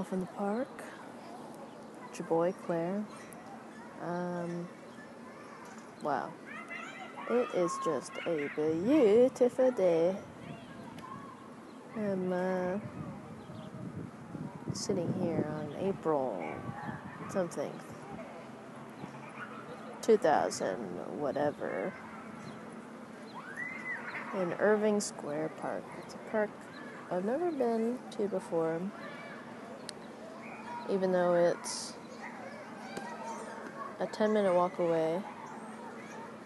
myself in the park. It's your boy Claire. Um, wow. It is just a beautiful day. I'm uh, sitting here on April something 2000 whatever in Irving Square Park. It's a park I've never been to before, even though it's a 10 minute walk away.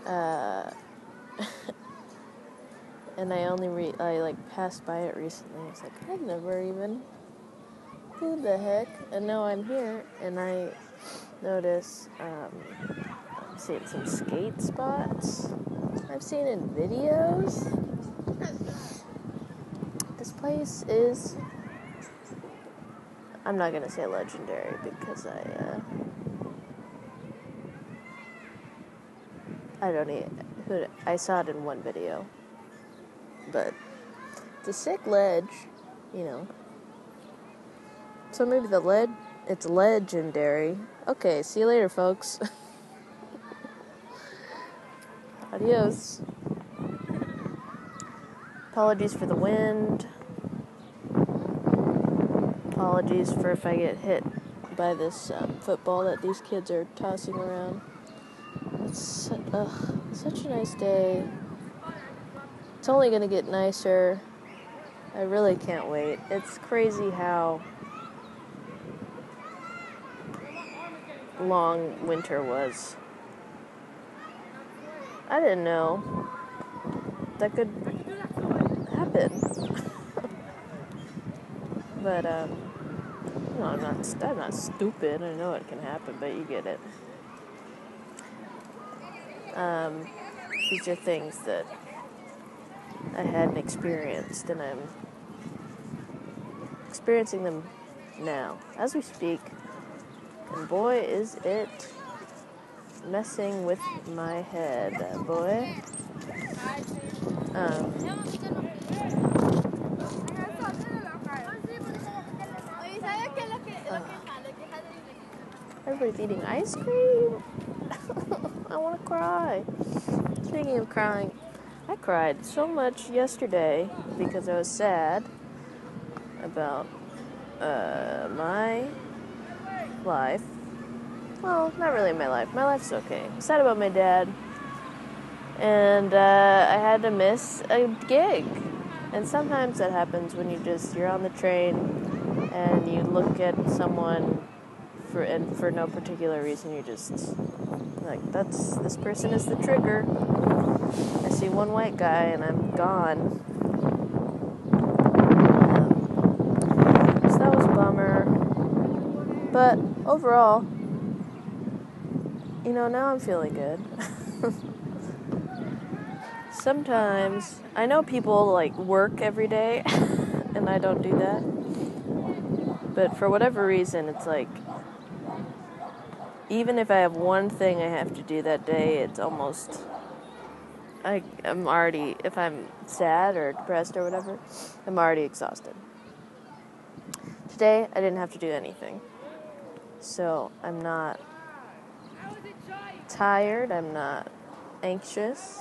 Uh, and I only re- I like passed by it recently. I was like, I've never even who the heck? And now I'm here, and I notice um, I'm seeing some skate spots. I've seen in videos. This place is. I'm not gonna say legendary because I. Uh, I don't even. I saw it in one video. But it's a sick ledge, you know. So maybe the lead. It's legendary. Okay, see you later, folks. Adios. Apologies for the wind. Apologies for if I get hit by this um, football that these kids are tossing around. It's ugh, such a nice day. It's only going to get nicer. I really can't wait. It's crazy how long winter was. I didn't know that could happen. but um, I'm not. I'm not stupid. I know it can happen, but you get it. Um, these are things that I hadn't experienced, and I'm experiencing them now as we speak. And boy, is it messing with my head, boy. Um, everybody's eating ice cream. I want to cry. Speaking of crying, I cried so much yesterday because I was sad about uh, my life. Well, not really my life. My life's okay. Sad about my dad. And uh, I had to miss a gig. And sometimes that happens when you just, you're on the train and you look at someone for, and for no particular reason, you just, like, that's, this person is the trigger. I see one white guy and I'm gone. Um, so that was a bummer. But overall, you know, now I'm feeling good. Sometimes I know people like work every day and I don't do that. But for whatever reason, it's like even if I have one thing I have to do that day, it's almost I am already if I'm sad or depressed or whatever, I'm already exhausted. Today I didn't have to do anything. So I'm not tired, I'm not anxious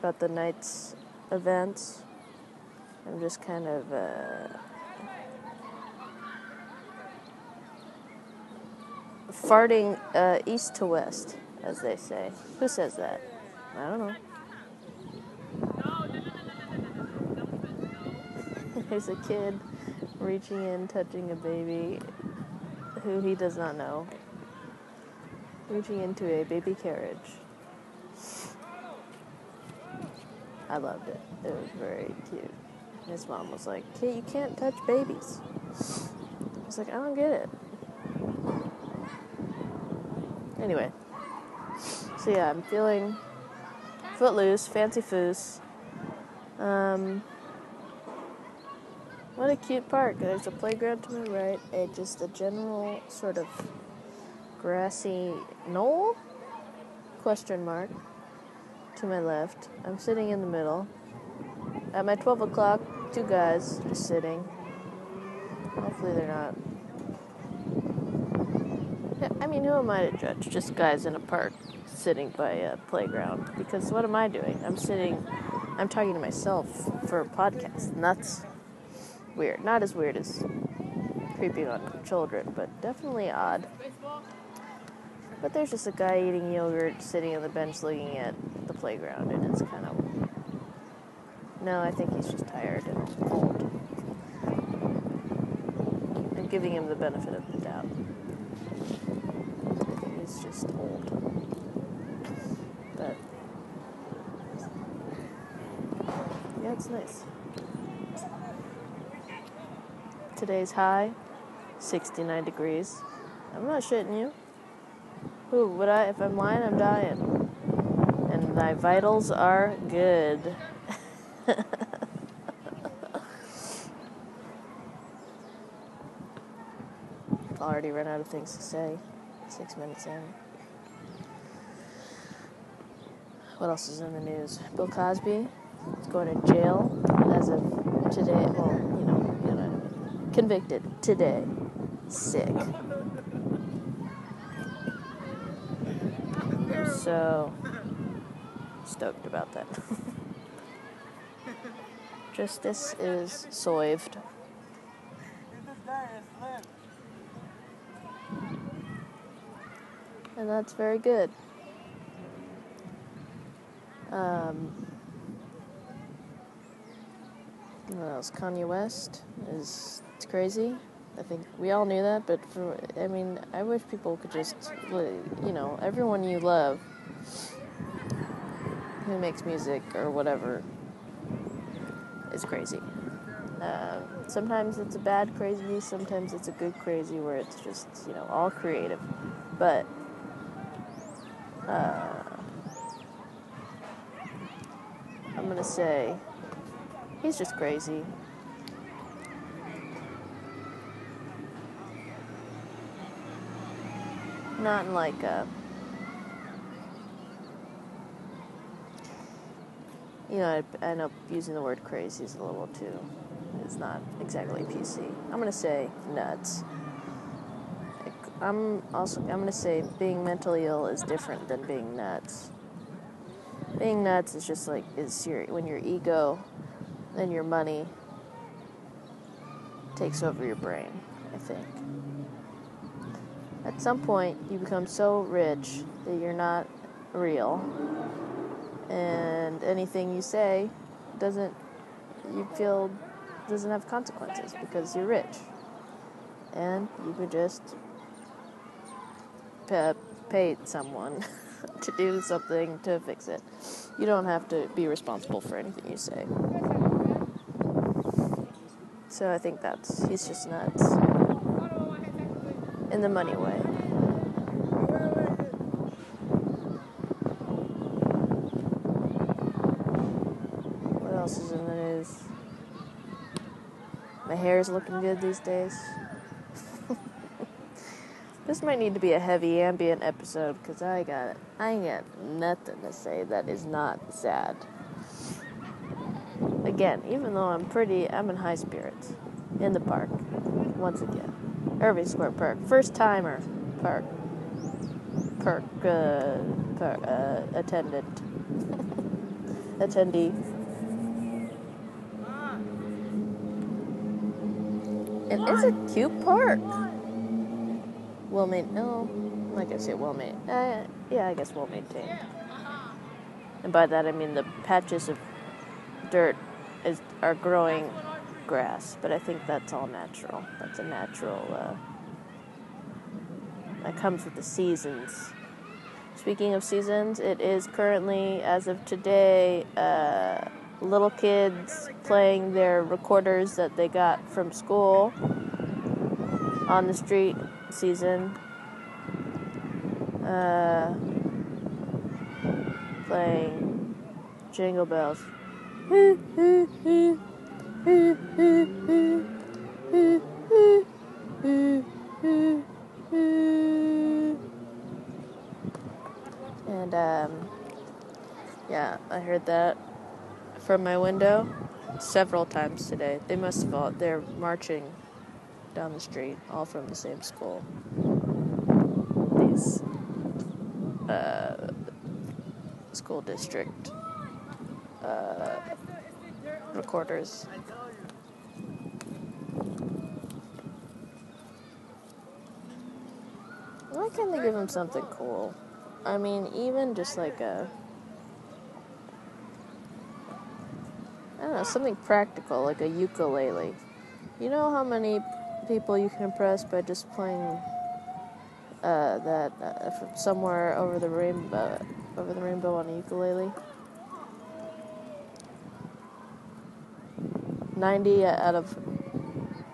about the night's events. I'm just kind of uh, farting uh, east to west, as they say. Who says that? I don't know. There's a kid reaching in, touching a baby who he does not know, reaching into a baby carriage. I loved it. It was very cute. His mom was like, "Kid, you can't touch babies." I was like, "I don't get it." Anyway, so yeah, I'm feeling footloose, fancy foos. Um, what a cute park. There's a playground to my right, a just a general sort of grassy knoll? Question mark. To my left. I'm sitting in the middle. At my 12 o'clock two guys just sitting. Hopefully they're not. I mean, who am I to judge? Just guys in a park sitting by a playground. Because what am I doing? I'm sitting, I'm talking to myself for a podcast, and that's weird. Not as weird as creeping on children, but definitely odd. But there's just a guy eating yogurt sitting on the bench looking at the playground, and it's kind of. No, I think he's just tired and old. I'm giving him the benefit of the doubt. I think he's just old. But. Yeah, it's nice. Today's high, 69 degrees. I'm not shitting you. Who would I? If I'm lying, I'm dying. And my vitals are good. Already run out of things to say. Six minutes in. What else is in the news? Bill Cosby is going to jail as of today. Well, you know, you know, convicted today. Sick. So stoked about that. Justice is soived. And that's very good. Um, what else? Kanye West is it's crazy. I think we all knew that, but for I mean, I wish people could just, you know, everyone you love who makes music or whatever is crazy. Uh, sometimes it's a bad crazy, sometimes it's a good crazy where it's just, you know, all creative. But uh, I'm gonna say he's just crazy. Not in like a you know, I, I know using the word crazy is a little too, it's not exactly PC. I'm gonna say nuts. I'm also, I'm gonna say being mentally ill is different than being nuts. Being nuts is just like, is your, when your ego and your money takes over your brain, I think. At some point, you become so rich that you're not real and anything you say doesn't you feel doesn't have consequences because you're rich and you could just pay someone to do something to fix it you don't have to be responsible for anything you say so i think that's he's just nuts in the money way What else is in the news? My hair is looking good these days. This might need to be a heavy ambient episode because I got I got nothing to say that is not sad. Again, even though I'm pretty, I'm in high spirits in the park once again. Irving Square Park, first timer park, park uh, park, uh, attendant, attendee. It is a cute park. Well maintained. No, I guess it well maintained. Uh, yeah, I guess well maintained. And by that I mean the patches of dirt is are growing grass, but I think that's all natural. That's a natural. Uh, that comes with the seasons. Speaking of seasons, it is currently, as of today, uh, little kids playing their recorders that they got from school on the street season. Uh, playing Jingle Bells. And um, yeah, I heard that from my window several times today. They must have all, they're marching down the street, all from the same school. These uh, school district uh, recorders. Why can't they give him something cool? I mean, even just like a. I don't know, something practical, like a ukulele. You know how many people you can impress by just playing uh, that uh, from somewhere over the rainbow, over the rainbow on a ukulele? 90 out of.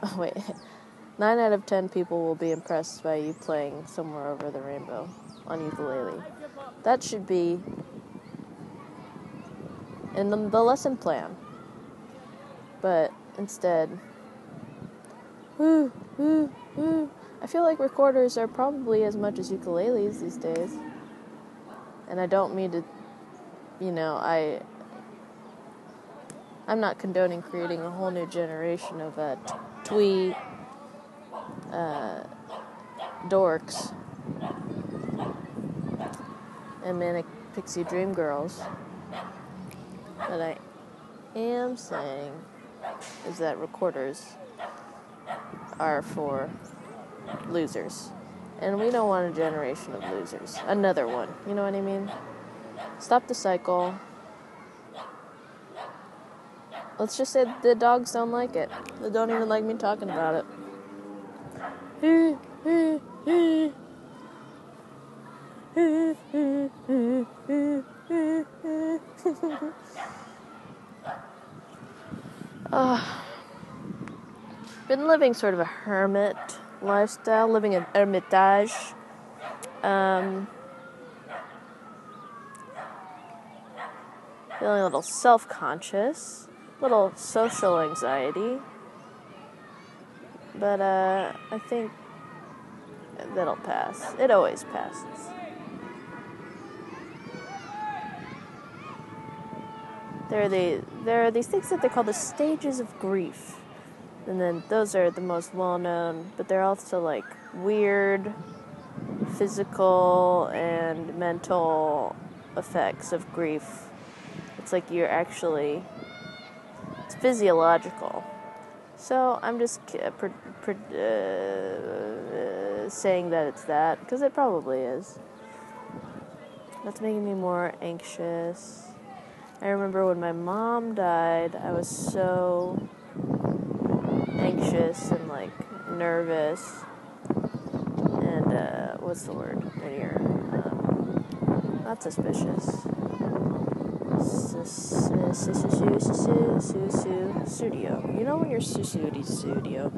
Oh, wait. 9 out of 10 people will be impressed by you playing Somewhere Over the Rainbow on ukulele. That should be in the, the lesson plan. But instead, I feel like recorders are probably as much as ukuleles these days. And I don't mean to, you know, I. I'm not condoning creating a whole new generation of uh, twee uh, dorks and manic pixie dream girls. But I am saying is that recorders are for losers. And we don't want a generation of losers. Another one. You know what I mean? Stop the cycle. Let's just say the dogs don't like it. They don't even like me talking about it. uh, been living sort of a hermit lifestyle, living an hermitage. Um, feeling a little self conscious, a little social anxiety. But uh, I think that'll pass. It always passes. There are, the, there are these things that they call the stages of grief. And then those are the most well known, but they're also like weird physical and mental effects of grief. It's like you're actually, it's physiological. So I'm just uh, saying that it's that because it probably is. That's making me more anxious. I remember when my mom died, I was so anxious and like nervous. And uh, what's the word when you're um, not suspicious? Studio. You know when you're studio.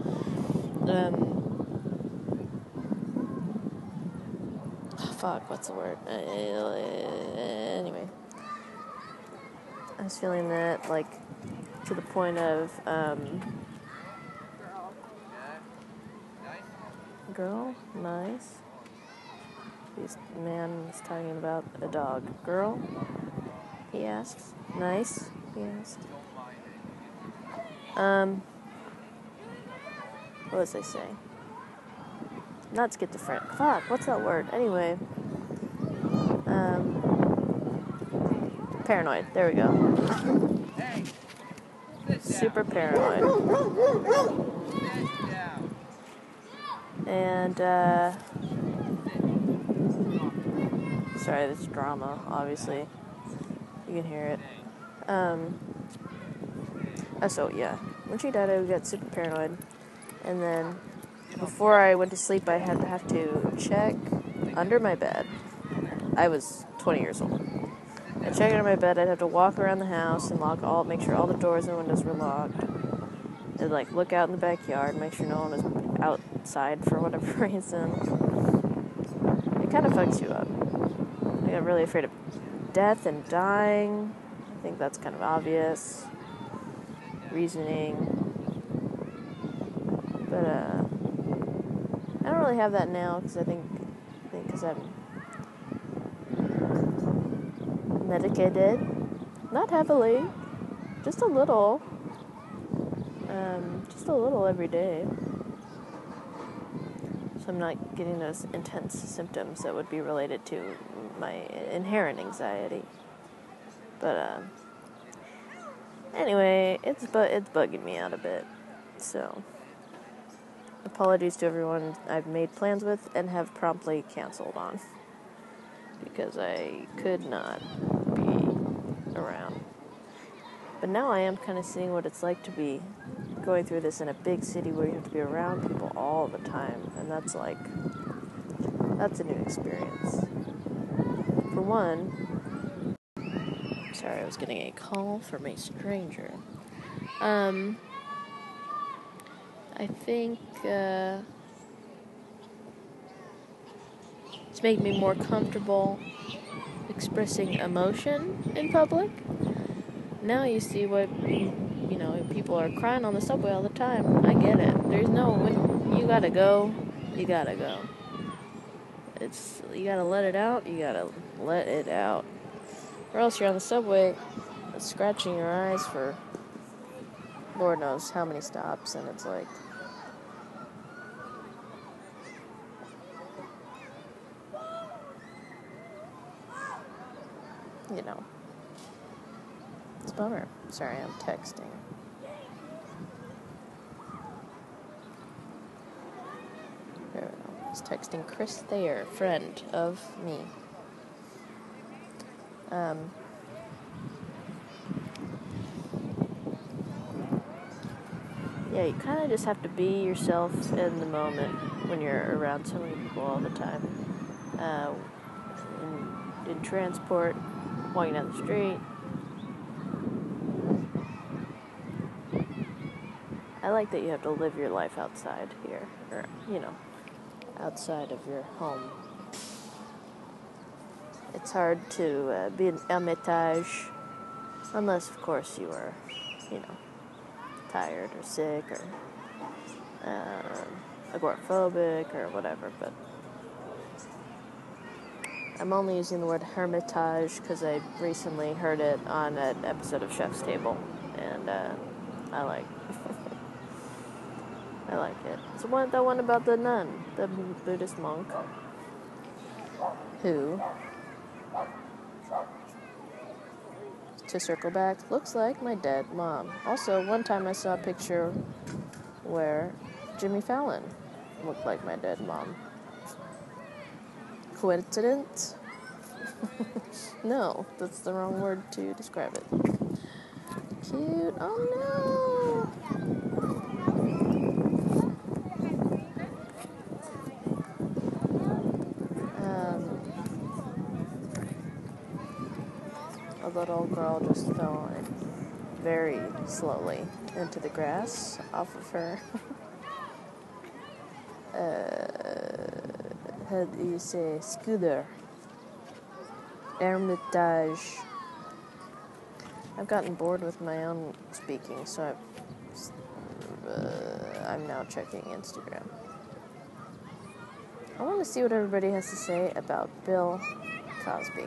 Um, fuck, what's the word? Uh, anyway, I was feeling that, like, to the point of, um, girl, nice. This man is talking about a dog. Girl, he asks. Nice, he asks. Um, what was I saying? not schizophrenic. Fuck, what's that word? Anyway, um, paranoid. There we go. Super paranoid. And, uh, sorry, this drama, obviously. You can hear it. Um, uh, so, yeah. When she died, I got super paranoid. And then before I went to sleep, I had to have to check under my bed. I was 20 years old. I check under my bed. I'd have to walk around the house and lock all, make sure all the doors and windows were locked. I'd like look out in the backyard, make sure no one was outside for whatever reason. It kind of fucks you up. I got really afraid of death and dying. I think that's kind of obvious. Reasoning. But uh I don't really have that now because I think because I'm medicated, not heavily, just a little. Um, just a little every day. So I'm not getting those intense symptoms that would be related to my inherent anxiety. But um, anyway, it's bu- it's bugging me out a bit. So apologies to everyone I've made plans with and have promptly canceled on because I could not be around. But now I am kind of seeing what it's like to be going through this in a big city where you have to be around people all the time, and that's like that's a new experience. For one, sorry, I was getting a call from a stranger. Um, I think uh, it's made me more comfortable expressing emotion in public. Now you see what people are crying on the subway all the time. I get it. There's no when you gotta go, you gotta go. It's you gotta let it out. You gotta let it out, or else you're on the subway, scratching your eyes for Lord knows how many stops, and it's like. You know. It's a bummer. Sorry, I'm texting. There we go. I was texting Chris Thayer, friend of me. Um, yeah, you kind of just have to be yourself in the moment when you're around so many people all the time. Uh, in, in transport, walking down the street, I like that you have to live your life outside here, or, you know, outside of your home. It's hard to uh, be an hermitage, unless, of course, you are, you know, tired or sick or uh, agoraphobic or whatever, but I'm only using the word hermitage because I recently heard it on an episode of Chef's Table, and uh, I like I like it. It's one, that one about the nun, the Buddhist monk, who, to circle back, looks like my dead mom. Also, one time I saw a picture where Jimmy Fallon looked like my dead mom. Coincidence? no, that's the wrong word to describe it. Cute. Oh no! Little girl just fell very slowly into the grass off of her. uh, how do you say scooter? Hermitage. I've gotten bored with my own speaking, so i uh, I'm now checking Instagram. I want to see what everybody has to say about Bill Cosby.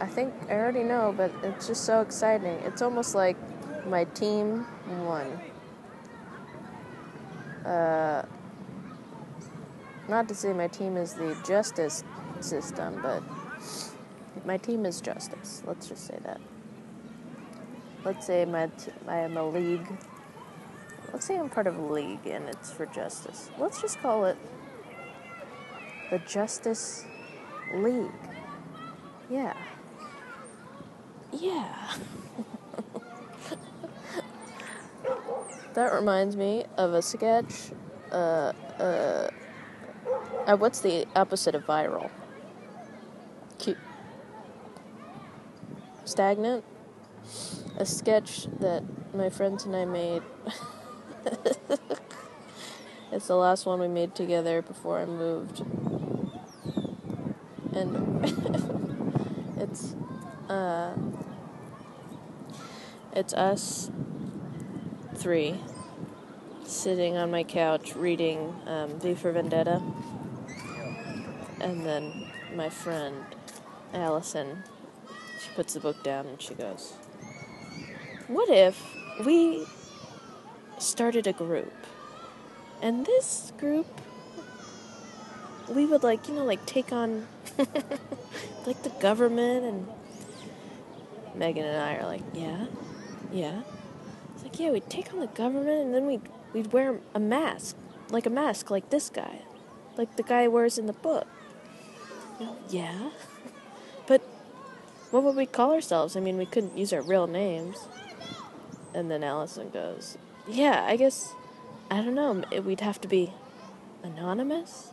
I think I already know, but it's just so exciting. It's almost like my team won. Uh, not to say my team is the justice system, but my team is justice. Let's just say that. Let's say my t- I am a league. Let's say I'm part of a league and it's for justice. Let's just call it the Justice League. Yeah. Yeah. that reminds me of a sketch. Uh, uh, uh, what's the opposite of viral? Cute. Stagnant? A sketch that my friends and I made. it's the last one we made together before I moved. And it's uh, it's us three sitting on my couch reading um, V for Vendetta. And then my friend Allison, she puts the book down and she goes, What if we started a group. And this group, we would like, you know, like take on like the government and Megan and I are like, yeah, yeah. It's like, yeah, we'd take on the government and then we'd, we'd wear a mask, like a mask like this guy, like the guy wears in the book. Yeah. But what would we call ourselves? I mean, we couldn't use our real names. And then Allison goes, yeah, I guess, I don't know, we'd have to be anonymous?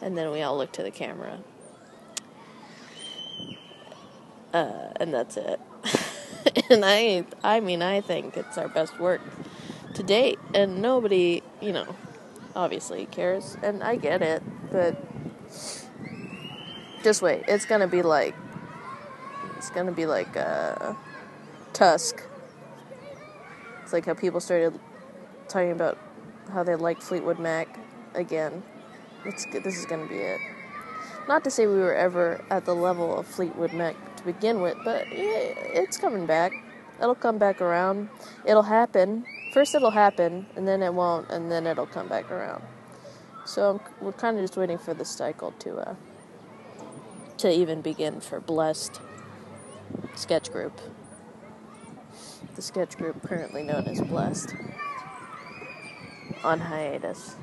And then we all look to the camera. Uh, and that's it. and I, I mean, I think it's our best work to date, and nobody, you know, obviously cares, and I get it, but just wait, it's gonna be like, it's gonna be like uh, Tusk. It's like how people started talking about how they like Fleetwood Mac again. It's this is gonna be it. Not to say we were ever at the level of Fleetwood Mac to begin with, but it's coming back. It'll come back around. It'll happen. First, it'll happen, and then it won't, and then it'll come back around. So we're kind of just waiting for the cycle to uh, to even begin for Blessed Sketch Group. The sketch group currently known as Blessed on hiatus.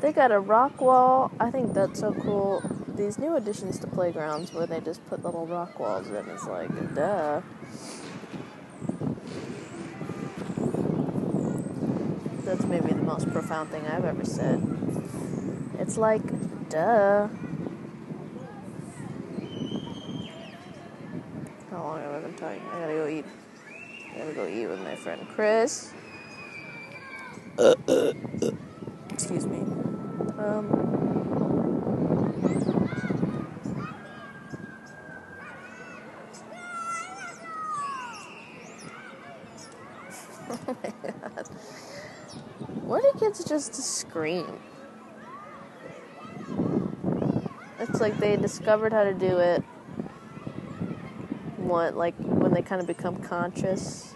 They got a rock wall. I think that's so cool these new additions to playgrounds where they just put little rock walls in is like, duh. That's maybe the most profound thing I've ever said. It's like, duh. How long have I been talking? I gotta go eat. I gotta go eat with my friend Chris. Excuse me. Um. oh my god. What do kids It's like they discovered how to do it. What, like when they kind of become conscious?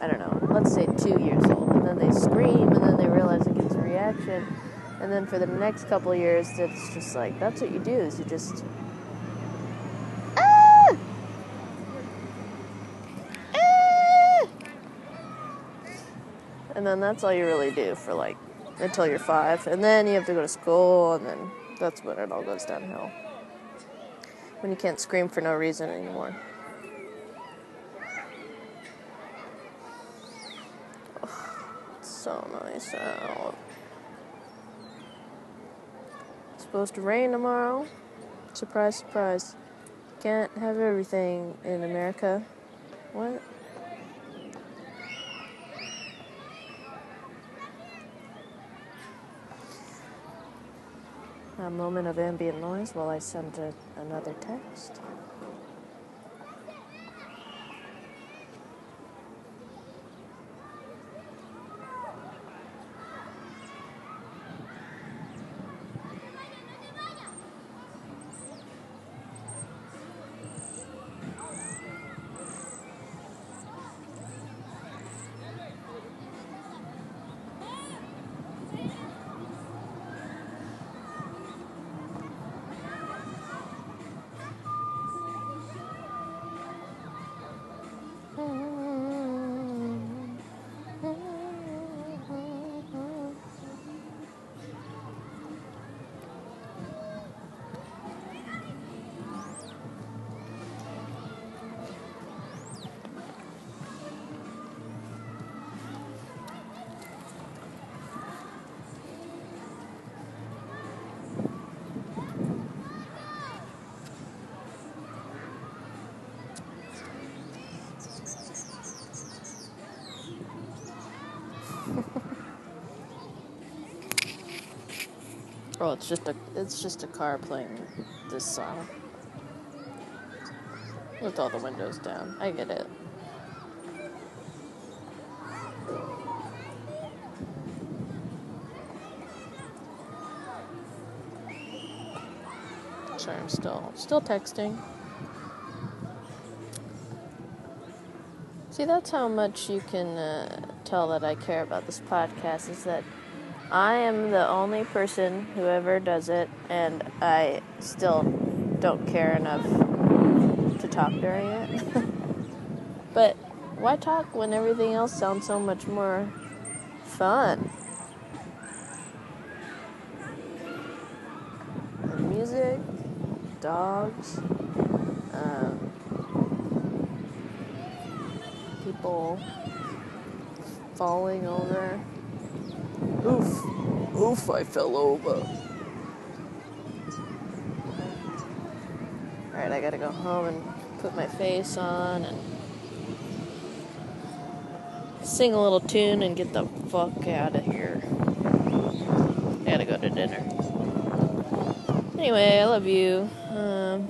I don't know. Let's say two years old, and then they scream, and then they realize it gets a reaction, and then for the next couple years, it's just like that's what you do. Is you just ah! Ah! and then that's all you really do for like until you're five, and then you have to go to school, and then that's when it all goes downhill. When you can't scream for no reason anymore. Oh, it's so nice out. It's supposed to rain tomorrow. Surprise, surprise. Can't have everything in America. What? A moment of ambient noise while I send a, another text. Oh, it's just a it's just a car playing this song. With all the windows down. I get it. Sorry, I'm still still texting. See, that's how much you can uh, tell that I care about this podcast is that I am the only person who ever does it, and I still don't care enough to talk during it. but why talk when everything else sounds so much more fun? Music, dogs, um, people falling over. Oof, oof, I fell over. Alright, I gotta go home and put my face on and sing a little tune and get the fuck out of here. I gotta go to dinner. Anyway, I love you. Um,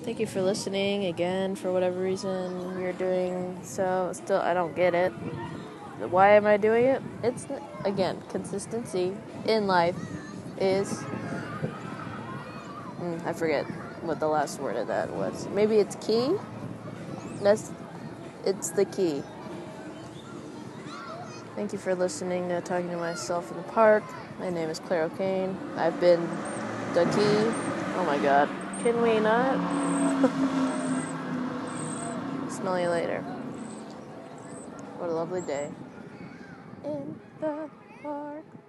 thank you for listening again for whatever reason you're doing so. Still, I don't get it. Why am I doing it? It's, again, consistency in life is Mm, I forget what the last word of that was. Maybe it's key. That's it's the key. Thank you for listening to Talking to Myself in the Park. My name is Claire O'Kane. I've been the key. Oh my god. Can we not? Smell you later. What a lovely day. In the park.